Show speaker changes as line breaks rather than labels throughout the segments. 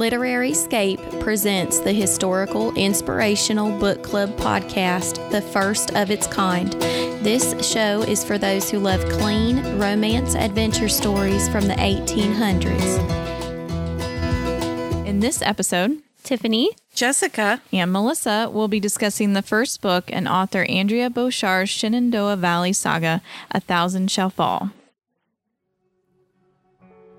Literaryscape presents the historical inspirational book club podcast, the first of its kind. This show is for those who love clean romance adventure stories from the 1800s.
In this episode,
Tiffany,
Jessica,
and Melissa will be discussing the first book in author Andrea Boeshaar's Shenandoah Valley saga, A Thousand Shall Fall.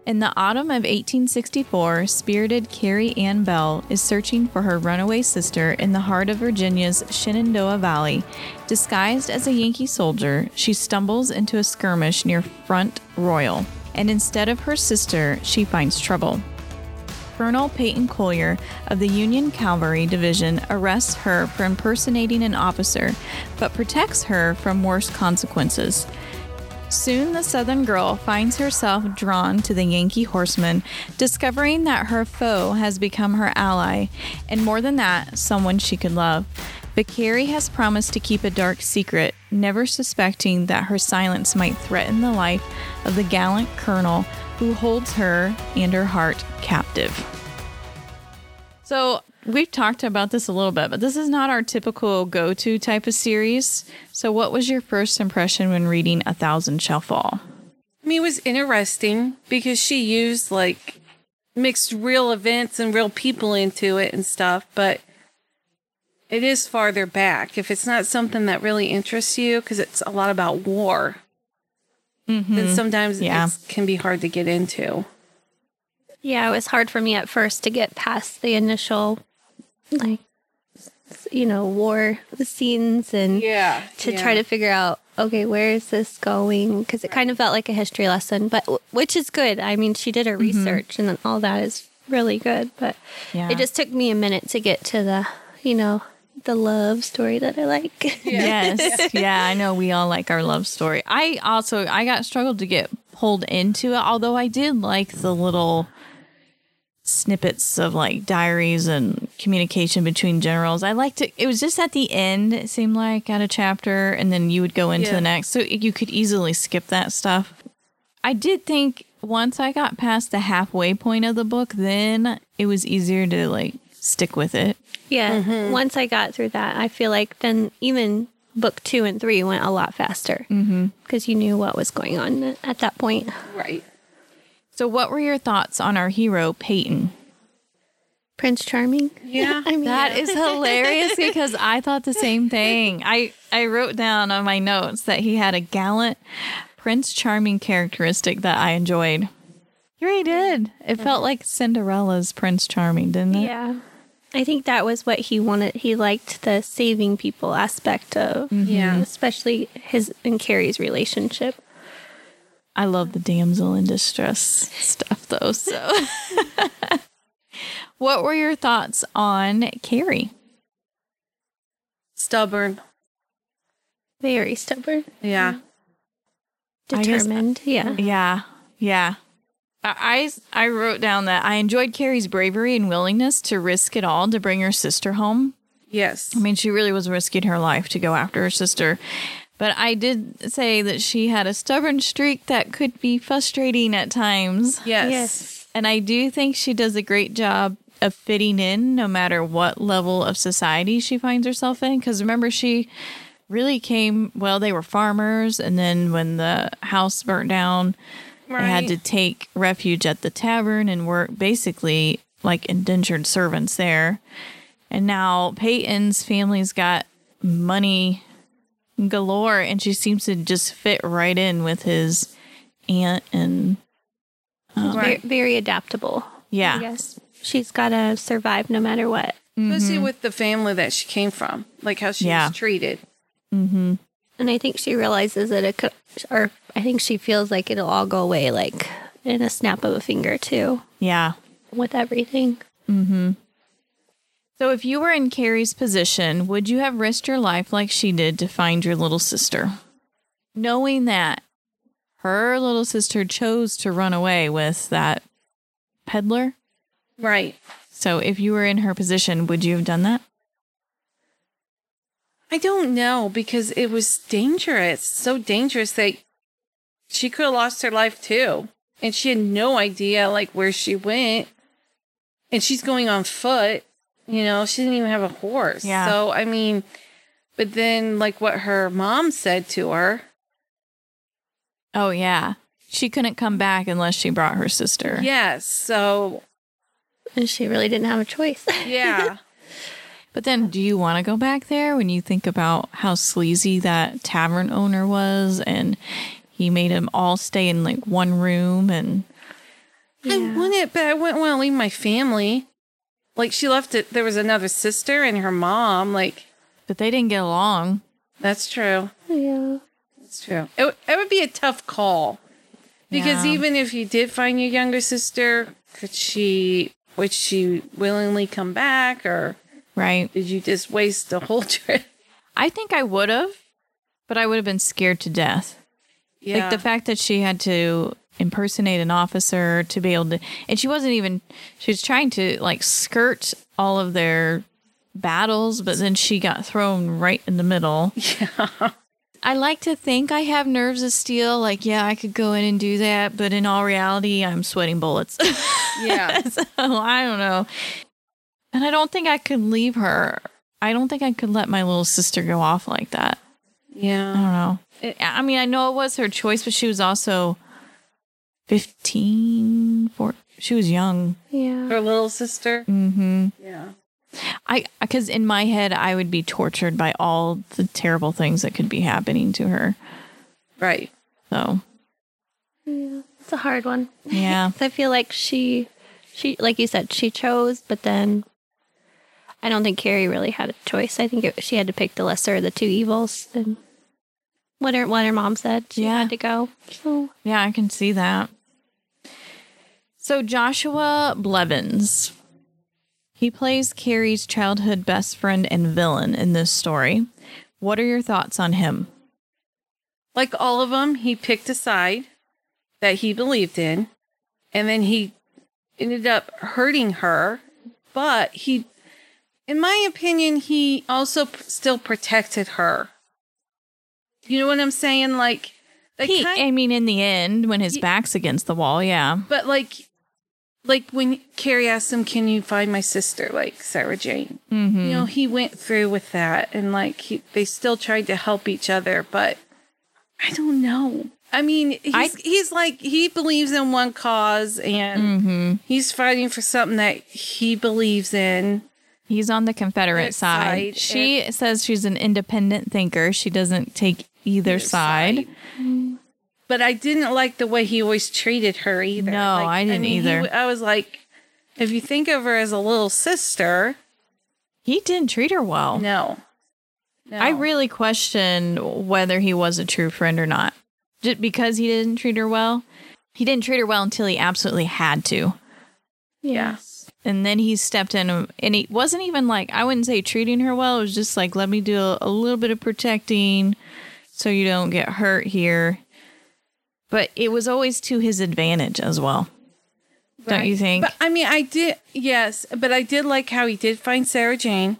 In the autumn of 1864, spirited Carrie Ann Bell is searching for her runaway sister in the heart of Virginia's Shenandoah Valley. Disguised as a Yankee soldier, she stumbles into a skirmish near Front Royal, and instead of her sister, she finds trouble. Colonel Peyton Collier of the Union Cavalry Division arrests her for impersonating an officer, but protects her from worse consequences. Soon, the Southern girl finds herself drawn to the Yankee horseman, discovering that her foe has become her ally, and more than that, someone she could love. But Carrie has promised to keep a dark secret, never suspecting that her silence might threaten the life of the gallant colonel who holds her and her heart captive. So, we've talked about this a little bit, but this is not our typical go to type of series. So, what was your first impression when reading A Thousand Shall Fall?
I mean, it was interesting because she used like mixed real events and real people into it and stuff, but it is farther back. If it's not something that really interests you, because it's a lot about war, mm-hmm. then sometimes
Yeah.
it can be hard to get into.
yeah, it was hard for me at first to get past the initial, like, you know, war scenes and
Yeah.
to try to figure out, okay, where is this going? Because it kind of felt like a history lesson, but which is good. I mean, she did her mm-hmm. research and all that is really good, but
Yeah.
it just took me a minute to get to the, you know, the love story that I like.
Yes. yeah, I know we all like our love story. I also I got struggled to get pulled into it, although I did like the little snippets of like diaries and communication between generals. I liked it. It was just at the end, it seemed like at a chapter, and then you would go into
Yeah.
the next. So you could easily skip that stuff. I did think once I got past the halfway point of the book, then it was easier to like stick with it.
Yeah. Mm-hmm. Once I got through that, I feel like then even book two and three went a lot faster mm-hmm. because you knew what was going on at that point.
Right.
So, what were your thoughts on our hero, Peyton?
Prince Charming.
Yeah.
I mean,
That is hilarious because I thought the same thing. I, I wrote down on my notes that he had a gallant, Prince Charming characteristic that I enjoyed. You really did. It felt like Cinderella's Prince Charming, didn't it?
yeah. I think that was what he wanted. He liked the saving people aspect of, mm-hmm.
Yeah.
especially his and Carrie's relationship.
I love the damsel in distress stuff, though. So, what were your thoughts on Carrie?
Stubborn.
Very stubborn,
Yeah. Mm-hmm.
I guess-
determined. yeah.
Yeah, yeah. I, I I wrote down that I enjoyed Carrie's bravery and willingness to risk it all to bring her sister home.
Yes.
I mean, she really was risking her life to go after her sister. But I did say that she had a stubborn streak that could be frustrating at times.
Yes.
Yes.
And I do think she does a great job of fitting in no matter what level of society she finds herself in. Because remember, she really came, well, they were farmers. And then when the house burnt down, they had to take refuge at the tavern and work basically like indentured servants there. And now Peyton's family's got money galore, and she seems to just fit right in with his aunt and um,
Very, very adaptable.
yeah.
Yes. She's got to survive no matter what.
Especially mm-hmm. with the family that she came from, like how she
Yeah.
was treated. Mm-hmm.
And I think she realizes that it could, or I think she feels like it'll all go away like in a snap of a finger, too,
Yeah.
with everything. Mm-hmm.
So if you were in Carrie's position, would you have risked your life like she did to find your little sister? Knowing that her little sister chose to run away with that peddler.
Right.
So if you were in her position, would you have done that?
I don't know because it was dangerous. So dangerous that she could have lost her life too. And she had no idea like where she went. and she's going on foot. You know, she didn't even have a horse.
Yeah.
So I mean, but then like what her mom said to her.
Oh yeah. She couldn't come back unless she brought her sister.
Yes. So
And she really didn't have a choice.
yeah.
But then do you want to go back there when you think about how sleazy that tavern owner was and he made them all stay in like one room and
I wouldn't, but I wouldn't want to leave my family. Like she left it. There was another sister and her mom. Like
but they didn't get along.
that's true.
Oh, yeah.
That's true. It, w- it would be a tough call because
Yeah.
even if you did find your younger sister, could she? Would she willingly come back, or
Right.
did you just waste the whole trip?
I think I would have, but I would have been scared to death.
Yeah.
Like the fact that she had to impersonate an officer to be able to, and she wasn't even, she was trying to like skirt all of their battles, but then she got thrown right in the middle.
yeah.
I like to think I have nerves of steel. Like, yeah, I could go in and do that, but in all reality, I'm sweating bullets.
Yeah.
so I don't know. And I don't think I could leave her. I don't think I could let my little sister go off like that.
Yeah i
don't know. It- I mean, I know it was her choice, but she was also 15, four, she was young.
Yeah.
Her little sister.
Mm-hmm.
Yeah.
I, because in my head, I would be tortured by all the terrible things that could be happening to her.
Right.
So,
yeah. It's a hard one.
yeah.
I feel like she, she, like you said, she chose, but then I don't think Carrie really had a choice. I think it, she had to pick the lesser of the two evils, and what her what her mom said, she
Yeah.
had to go. So
Yeah, I can see that. So Joshua Blevins. He plays Carrie's childhood best friend and villain in this story. What are your thoughts on him?
Like all of them, he picked a side that he believed in, and then he ended up hurting her. But he, in my opinion, he also still protected her. You know what I'm saying? Like,
He,
kind-
I mean, in the end, when his
Ye-
back's against the wall, yeah.
but like, like when Carrie asked him, "Can you find my sister?" Like Sarah Jane,
Mm-hmm.
you know, he went through with that, and like he, they still tried to help each other, but I don't know. I mean, he's
I-
he's like he believes in one cause, and
Mm-hmm.
he's fighting for something that he believes in.
He's on the Confederate side.
side,
She says she's an independent thinker. She doesn't take either side.
But I didn't like the way he always treated her either.
No,
Like,
I didn't
mean, he
either.
w- I was like, if you think of her as a little sister,
He didn't treat her well.
no. no.
I really question whether he was a true friend or not. Just because he didn't treat her well. He didn't treat her well until he absolutely had to.
Yes.
And then he stepped in and he wasn't even like, I wouldn't say treating her well. It was just like, let me do a, a little bit of protecting so you don't get hurt here. But it was always to his advantage as well. Don't you think?
But I mean, I did, yes, but I did like how he did find Sarah Jane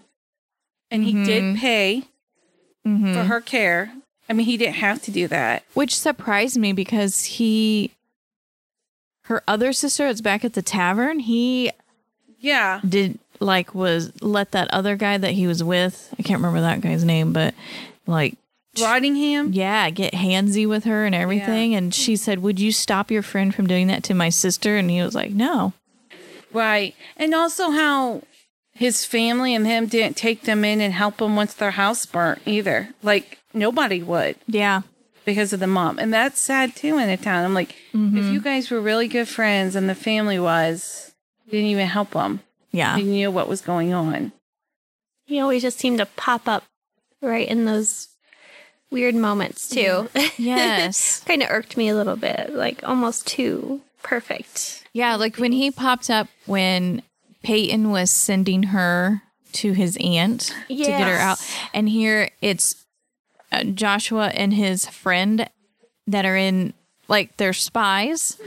and he
Mm-hmm.
did pay for her care. I mean, he didn't have to do that.
Which surprised me because he, her other sister that's back at the tavern, he
Yeah.
did like was let that other guy that he was with i can't remember that guy's name but like
Rottingham.
yeah get handsy with her and everything and she said would you stop your friend from doing that to my sister and he was like no
Right. And also how his family and him didn't take them in and help them once their house burnt either. Like nobody would
yeah
because of the mom. And that's sad too in a town. I'm like,
Mm-hmm.
if you guys were really good friends and the family was, you didn't even help them.
yeah
You knew what was going on.
he always just seemed to pop up right in those weird moments too.
yes
kind of irked me a little bit, like almost too perfect.
yeah like when he popped up when peyton was sending her to his aunt to get her out and here it's uh, joshua and his friend that are in like they're spies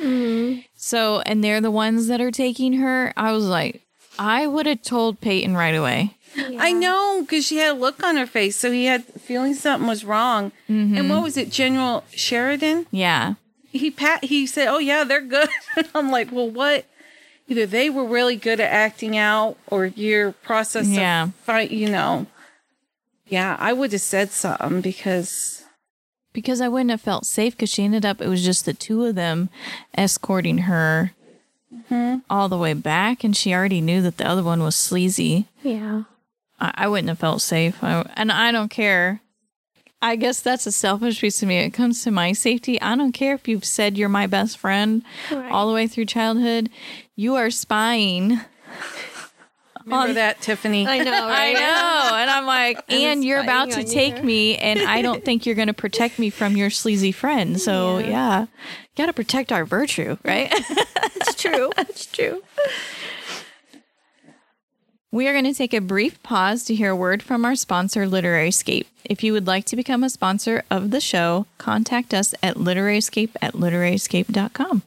So, and they're the ones that are taking her. I was like, I would have told Peyton right away.
I know because she had a look on her face. So he had feeling something was wrong.
Mm-hmm.
And what was it? General Sheridan?
Yeah.
he pat he said, "Oh yeah, they're good." I'm like, "Well, what?" either they were really good at acting out or your process
Yeah.
of fight, you know. Yeah, I would have said something because
Because I wouldn't have felt safe because she ended up, it was just the two of them escorting her all the way back. And she already knew that the other one was sleazy.
Yeah.
I, I wouldn't have felt safe. I, and I don't care. I guess that's a selfish piece of me. It comes to my safety. I don't care if you've said you're my best friend
Right.
all the way through childhood. You are spying.
remember
On-
that, Tiffany.
I know,
I know. And I'm like, and you're about to take
you.
me, and I don't think you're going to protect me from your sleazy friend. So,
Yeah.
yeah, got to protect our virtue, right?
It's true. It's true.
We are going to take a brief pause to hear a word from our sponsor, Literaryscape. If you would like to become a sponsor of the show, contact us at literaryscape at literaryscape.com.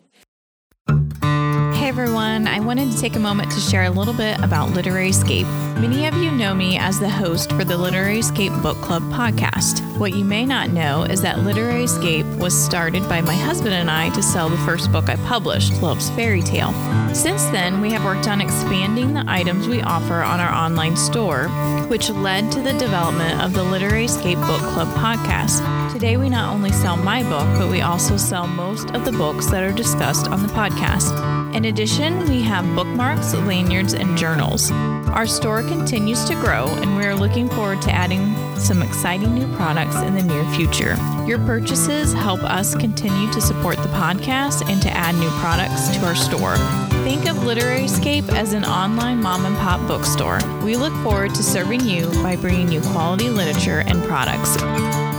Hey everyone, I wanted to take a moment to share a little bit about Literaryscape. Many of you know me as the host for the Literaryscape Book Club podcast. What you may not know is that Literaryscape was started by my husband and I to sell the first book I published, Love's Fairy Tale. Since then, we have worked on expanding the items we offer on our online store, which led to the development of the Literaryscape Book Club podcast. Today, we not only sell my book, but we also sell most of the books that are discussed on the podcast. In addition, we have bookmarks, lanyards, and journals. Our store continues to grow, and we are looking forward to adding some exciting new products in the near future. Your purchases help us continue to support the podcast and to add new products to our store. Think of Literaryscape as an online mom and pop bookstore. We look forward to serving you by bringing you quality literature and products.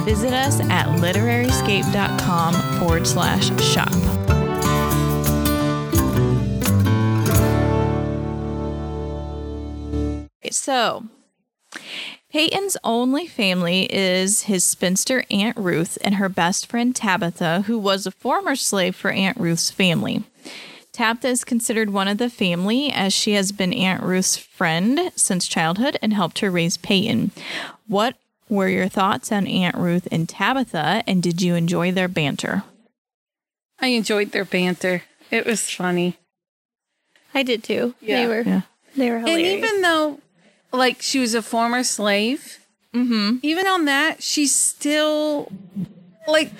Visit us at literaryscape.com forward slash shop. So, Peyton's only family is his spinster Aunt Ruth and her best friend Tabitha, who was a former slave for Aunt Ruth's family. Tabitha is considered one of the family as she has been Aunt Ruth's friend since childhood and helped her raise Peyton. What were your thoughts on Aunt Ruth and Tabitha, and did you enjoy their banter?
I enjoyed their banter. It was funny.
I did too.
Yeah.
They were
Yeah.
they were
And even though, like, she was a former slave, mm-hmm. even on that, she still, like,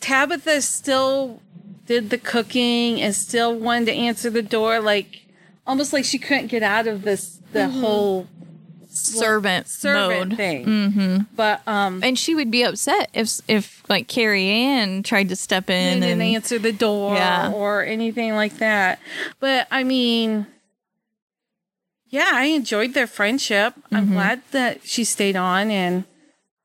Tabitha still did the cooking and still wanted to answer the door, like, almost like she couldn't get out of this, the whole
Servant,
servant
mode.
thing. Mm-hmm. But, um,
And she would be upset if, if like Carrie Ann tried to step in
and
and,
didn't answer the door
Yeah.
or anything like that. But I mean, yeah, I enjoyed their friendship. I'm glad that she stayed on, and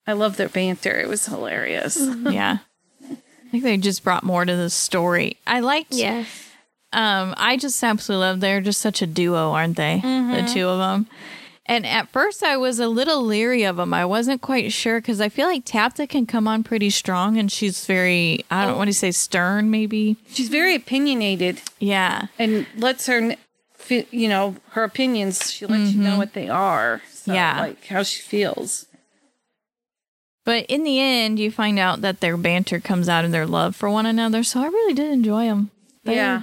I love their banter. It was hilarious.
yeah. I think they just brought more to the story. I liked
yeah.
Um, I just absolutely love. They're just such a duo, aren't they? The two of them. And at first, I was a little leery of them. I wasn't quite sure because I feel like Tabitha can come on pretty strong, and she's very I don't oh. want to say stern, maybe.
She's very opinionated
Yeah,
and lets her, you know, her opinions. She lets you know mm-hmm. what they are. So,
Yeah.
like how she feels.
but in the end, you find out that their banter comes out of their love for one another. So I really did enjoy them.
yeah,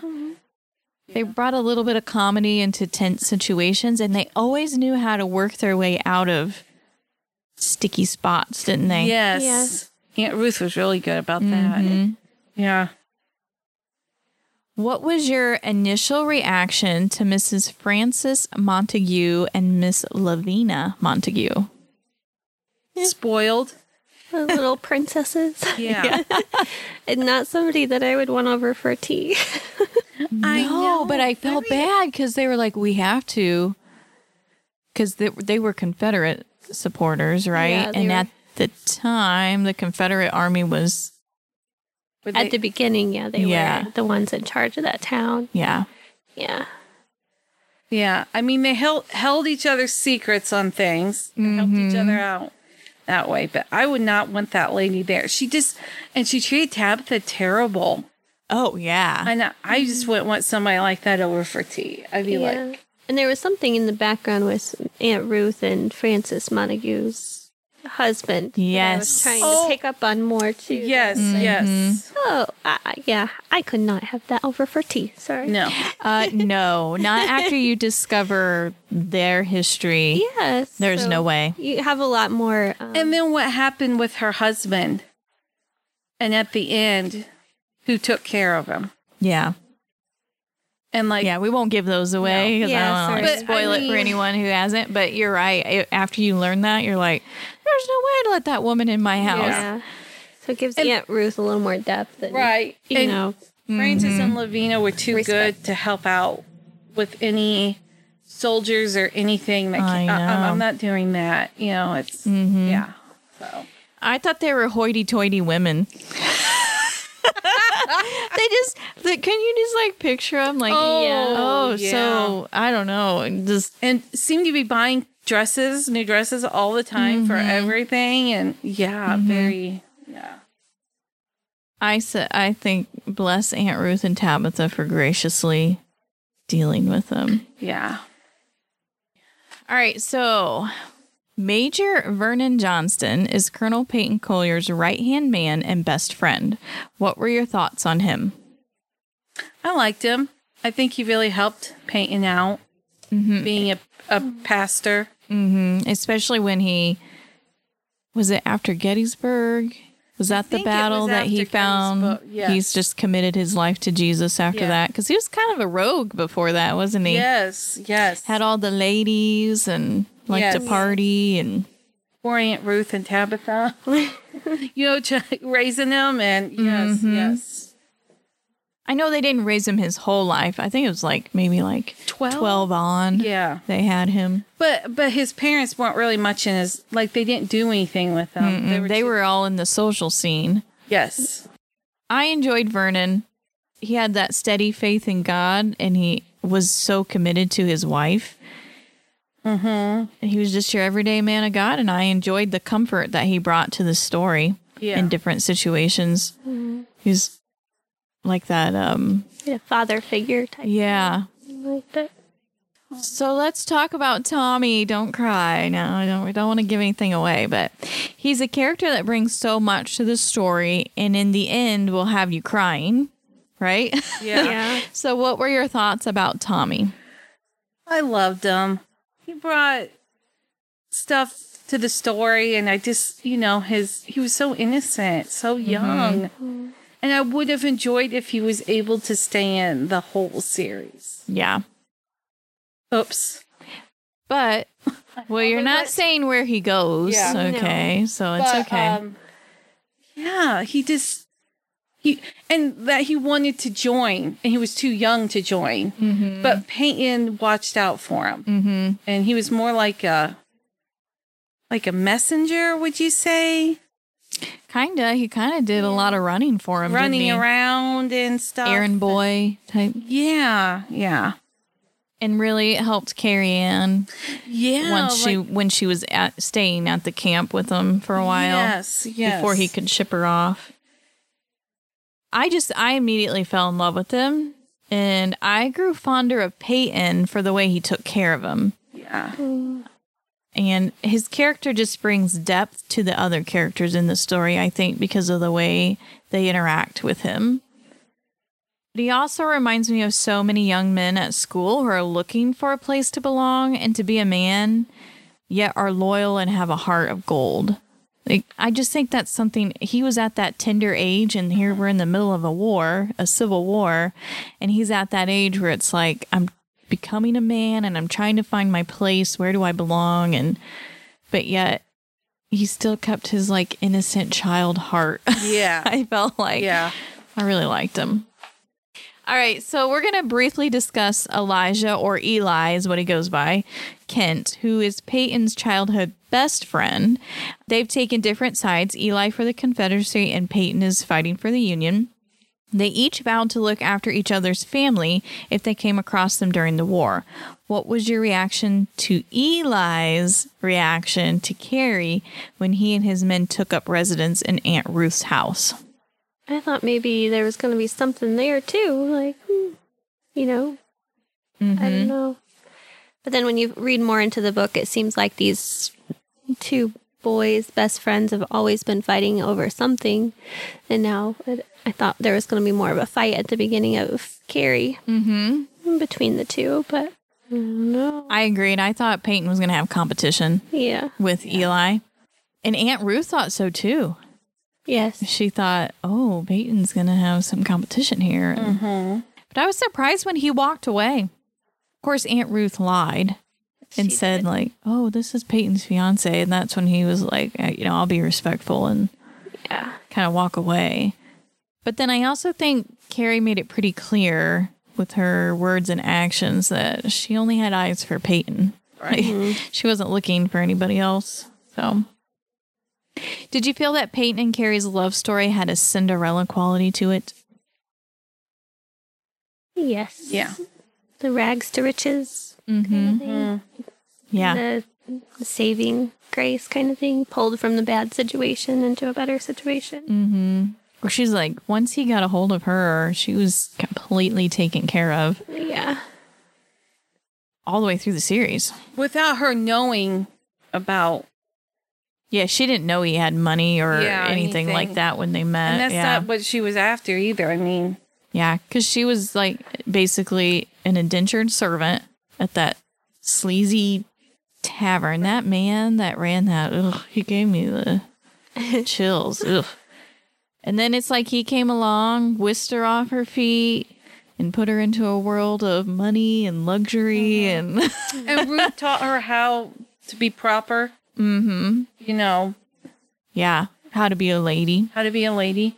They brought a little bit of comedy into tense situations, and they always knew how to work their way out of sticky spots, didn't they?
yes.
Yes.
Aunt Ruth was really good about that. Mm-hmm. Yeah.
What was your initial reaction to Mrs. Frances Montague and Miss Lavina Montague?
Spoiled.
The little princesses.
Yeah.
and not somebody that I would want over for tea.
I
no,
know.
but I felt bad because they were like, we have to, because they, they were Confederate supporters, right?
Yeah,
and
were.
at the time, the Confederate Army was,
Were
At
they-
the beginning, yeah, they
Yeah.
were the ones in charge of that town.
yeah,
Yeah.
Yeah, I mean they held held each other's secrets on things, and helped each mm-hmm. other out that way. But I would not want that lady there. She just and she treated Tabitha terrible,
oh yeah,
and I- I just wouldn't want somebody like that over for tea. I'd be
yeah.
like,
and there was something in the background with Aunt Ruth and Frances Montague's husband. that I
Yes.
was trying
Oh.
to pick up on more too.
Yes, yes.
Oh, I, I- yeah. I could not have that over for tea. Sorry.
No.
Uh, no, not after you discover their history.
Yes.
There's
so
no way.
You have a lot more. Um,
And then what happened with her husband? And at the end, who took care of him?
Yeah.
And like,
Yeah, we won't give those away because
Yeah,
I don't want to
But, I
spoil it for anyone who hasn't. But you're right. I- After you learn that, you're like, there's no way to let that woman in my house.
yeah. So it gives
And-
Aunt Ruth a little more depth. And,
right.
You
and
know.
Frances and mm-hmm. Lavina were too
Respect.
good to help out with any soldiers or anything. That
I
I uh, um, I'm,
know.
I'm not doing that. You know, it's,
Mm-hmm.
yeah. So.
I thought they were hoity-toity women. they just, the, can you just like picture them? Like,
Oh,
oh,
yeah.
so I don't know, just
And seem to be buying dresses, new dresses all the time for
Mm-hmm.
everything. And yeah, very, yeah.
I said, I think bless Aunt Ruth and Tabitha for graciously dealing with them.
Yeah.
All right, so Major Vernon Johnston is Colonel Peyton Collier's right hand man and best friend. What were your thoughts on him?
I liked him. I think he really helped Peyton out being a, a pastor.
hmm Especially when he was it after Gettysburg? Was that the battle that he found?
Yes.
He's just committed his life to Jesus after
Yeah.
that because he was kind of a rogue before that, wasn't he?
Yes, yes.
Had all the ladies and liked to party and
for Aunt Ruth and Tabitha. you know, raising them and yes,
Mm-hmm.
yes.
I know they didn't raise him his whole life. I think it was like maybe like
12?
12 on.
Yeah.
They had him.
But but his parents weren't really much in his like they didn't do anything with him.
They were, they
too-
were all in the social scene.
yes.
I enjoyed Vernon. He had that steady faith in God and he was so committed to his wife. Mm-hmm. He was just your everyday man of God. And I enjoyed the comfort that he brought to the story
Yeah.
in different situations. He's like that. Um,
A father figure type.
yeah.
Like that.
So let's talk about Tommy. Don't cry. No, I don't. We don't want to give anything away, but he's a character that brings so much to the story, and in the end, will have you crying, right?
Yeah.
Yeah.
so, what were your thoughts about Tommy?
I loved him. He brought stuff to the story and I just, you know, his he was so innocent, so young. And I would have enjoyed if he was able to stay in the whole series.
Yeah,
Oops.
but well, you're not saying where he goes.
Yeah. No.
okay, so it's
But,
okay.
um, yeah, he just he and that he wanted to join and he was too young to join.
Mm-hmm.
But Peyton watched out for him. Mm-hmm. And he was more like a like a messenger, would you say?
kinda. He kind of did a lot of running for him,
Running around and stuff.
errand boy type,
Yeah, yeah.
and really helped Carrie Ann
Yeah.
once she when she was at staying at the camp with him for a while
Yes, yes.
before he could ship her off. I just I immediately fell in love with him and I grew fonder of Peyton for the way he took care of him.
Yeah.
And his character just brings depth to the other characters in the story, I think, because of the way they interact with him. But he also reminds me of so many young men at school who are looking for a place to belong and to be a man, yet are loyal and have a heart of gold. Like, I just think that's something he was at that tender age, and here we're in the middle of a war, a civil war, and he's at that age where it's like, I'm becoming a man and I'm trying to find my place. Where do I belong? And, but yet he still kept his like innocent child heart.
Yeah.
I felt like
yeah.
I really liked him. All right, so we're going to briefly discuss Elijah or Eli is what he goes by, Kent, who is Peyton's childhood best friend. They've taken different sides, Eli for the Confederacy and Peyton is fighting for the Union. They each vowed to look after each other's family if they came across them during the war. What was your reaction to Eli's reaction to Carrie when he and his men took up residence in Aunt Ruth's house?
I thought maybe there was going to be something there too. Like, you know, I
Mm-hmm.
don't know. But then when you read more into the book, it seems like these two boys, best friends, have always been fighting over something, and now it, I thought there was going to be more of a fight at the beginning of Carrie
Mm-hmm.
between the two, but I don't.
I agreed. I thought Peyton was going to have competition
Yeah.
with Eli. And Aunt Ruth thought so too.
Yes.
She thought, oh, Peyton's going to have some competition here. And- But I was surprised when he walked away. Of course, Aunt Ruth lied and
She
said,
did.
like, oh, this is Peyton's fiance. And that's when he was like, "Uh, you know, I'll be respectful and
Yeah.
kind of walk away. But then I also think Carrie made it pretty clear with her words and actions that she only had eyes for Peyton. Right. she wasn't looking for anybody else. So, did you feel that Peyton and Carrie's love story had a Cinderella quality to it?
Yes.
Yeah.
The rags to riches
Mm-hmm.
kind of thing.
Yeah.
The, the saving grace kind of thing, pulled from the bad situation into a better situation.
Mm-hmm. Where she's like, once he got a hold of her, she was completely taken care of
Yeah.
all the way through the series.
Without her knowing about,
Yeah, she didn't know he had money or
Yeah,
anything, like that when they met.
and that's
yeah.
not what she was after either. I mean,
Yeah, because she was like basically an indentured servant at that sleazy tavern. That man that ran that, ugh, he gave me the chills. Ugh. And then it's like he came along, whisked her off her feet, and put her into a world of money and luxury mm-hmm. and
and Ruth taught her how to be proper.
Mm-hmm.
You know
Yeah, how to be a lady.
how to be a lady.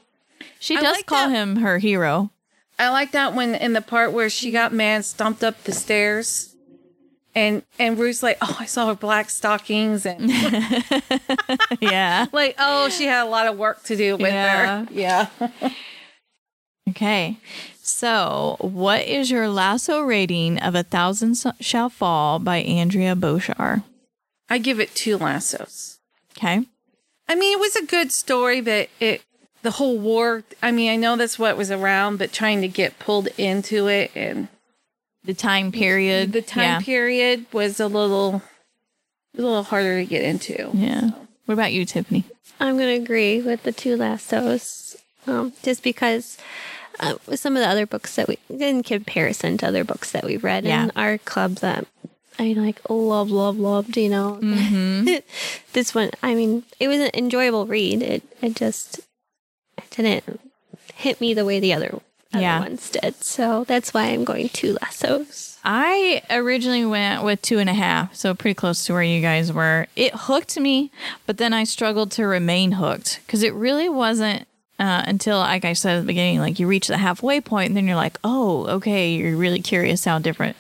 She
I
does
like
call
that-
him her hero.
I like that when in the part where she got man stomped up the stairs, and and Ruth's like, "Oh, I saw her black stockings," and
yeah.
like, "Oh, she had a lot of work to do with
Yeah.
her." Yeah.
Okay. So, what is your lasso rating of A Thousand Shall Fall by Andrea Boeshaar?
I give it two lassos.
Okay.
I mean, it was a good story, but it the whole war. I mean, I know that's what was around, but trying to get pulled into it and
The time period.
the time
yeah.
period was a little a little harder to get into.
Yeah. What about you, Tiffany?
I'm going to agree with the two lassos, um, just because uh, with some of the other books that we, in comparison to other books that we've read
Yeah.
in our club that I like love, love, loved, you know. this one, I mean, it was an enjoyable read. It, it just it didn't hit me the way the other, other
Yeah.
ones did. So that's why I'm going two lassos.
I originally went with two and a half, so pretty close to where you guys were. It hooked me, but then I struggled to remain hooked because it really wasn't uh, until, like I said at the beginning, like you reach the halfway point, and then you're like, oh, okay, you're really curious how different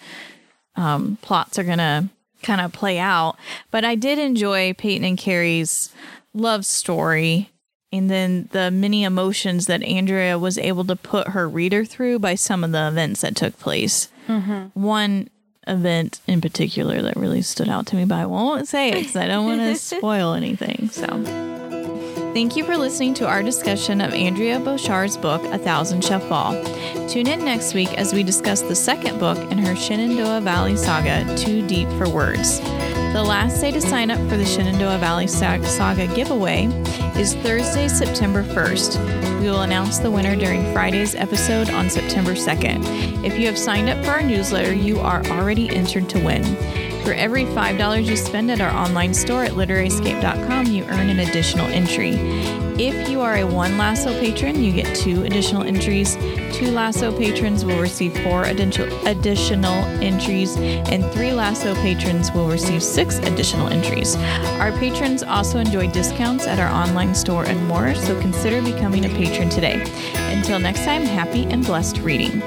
um, plots are gonna kind of play out. But I did enjoy Peyton and Carrie's love story. And then the many emotions that Andrea was able to put her reader through by some of the events that took place one event in particular that really stood out to me, but I won't say it because I don't want to spoil anything. So, thank you for listening to our discussion of Andrea Boeshaar's book, A Thousand Shall Fall. Tune in next week as we discuss the second book in her Shenandoah Valley saga, Too Deep for Words. The last day to sign up for the Shenandoah Valley Saga giveaway is Thursday, September 1st. We will announce the winner during Friday's episode on September 2nd. If you have signed up for our newsletter, you are already entered to win. For every $5 you spend at our online store at literaryscape.com, you earn an additional entry. If you are a one Lasso patron, you get two additional entries. Two Lasso patrons will receive four additional entries, and three Lasso patrons will receive six additional entries. Our patrons also enjoy discounts at our online store and more, so consider becoming a patron today. Until next time, happy and blessed reading.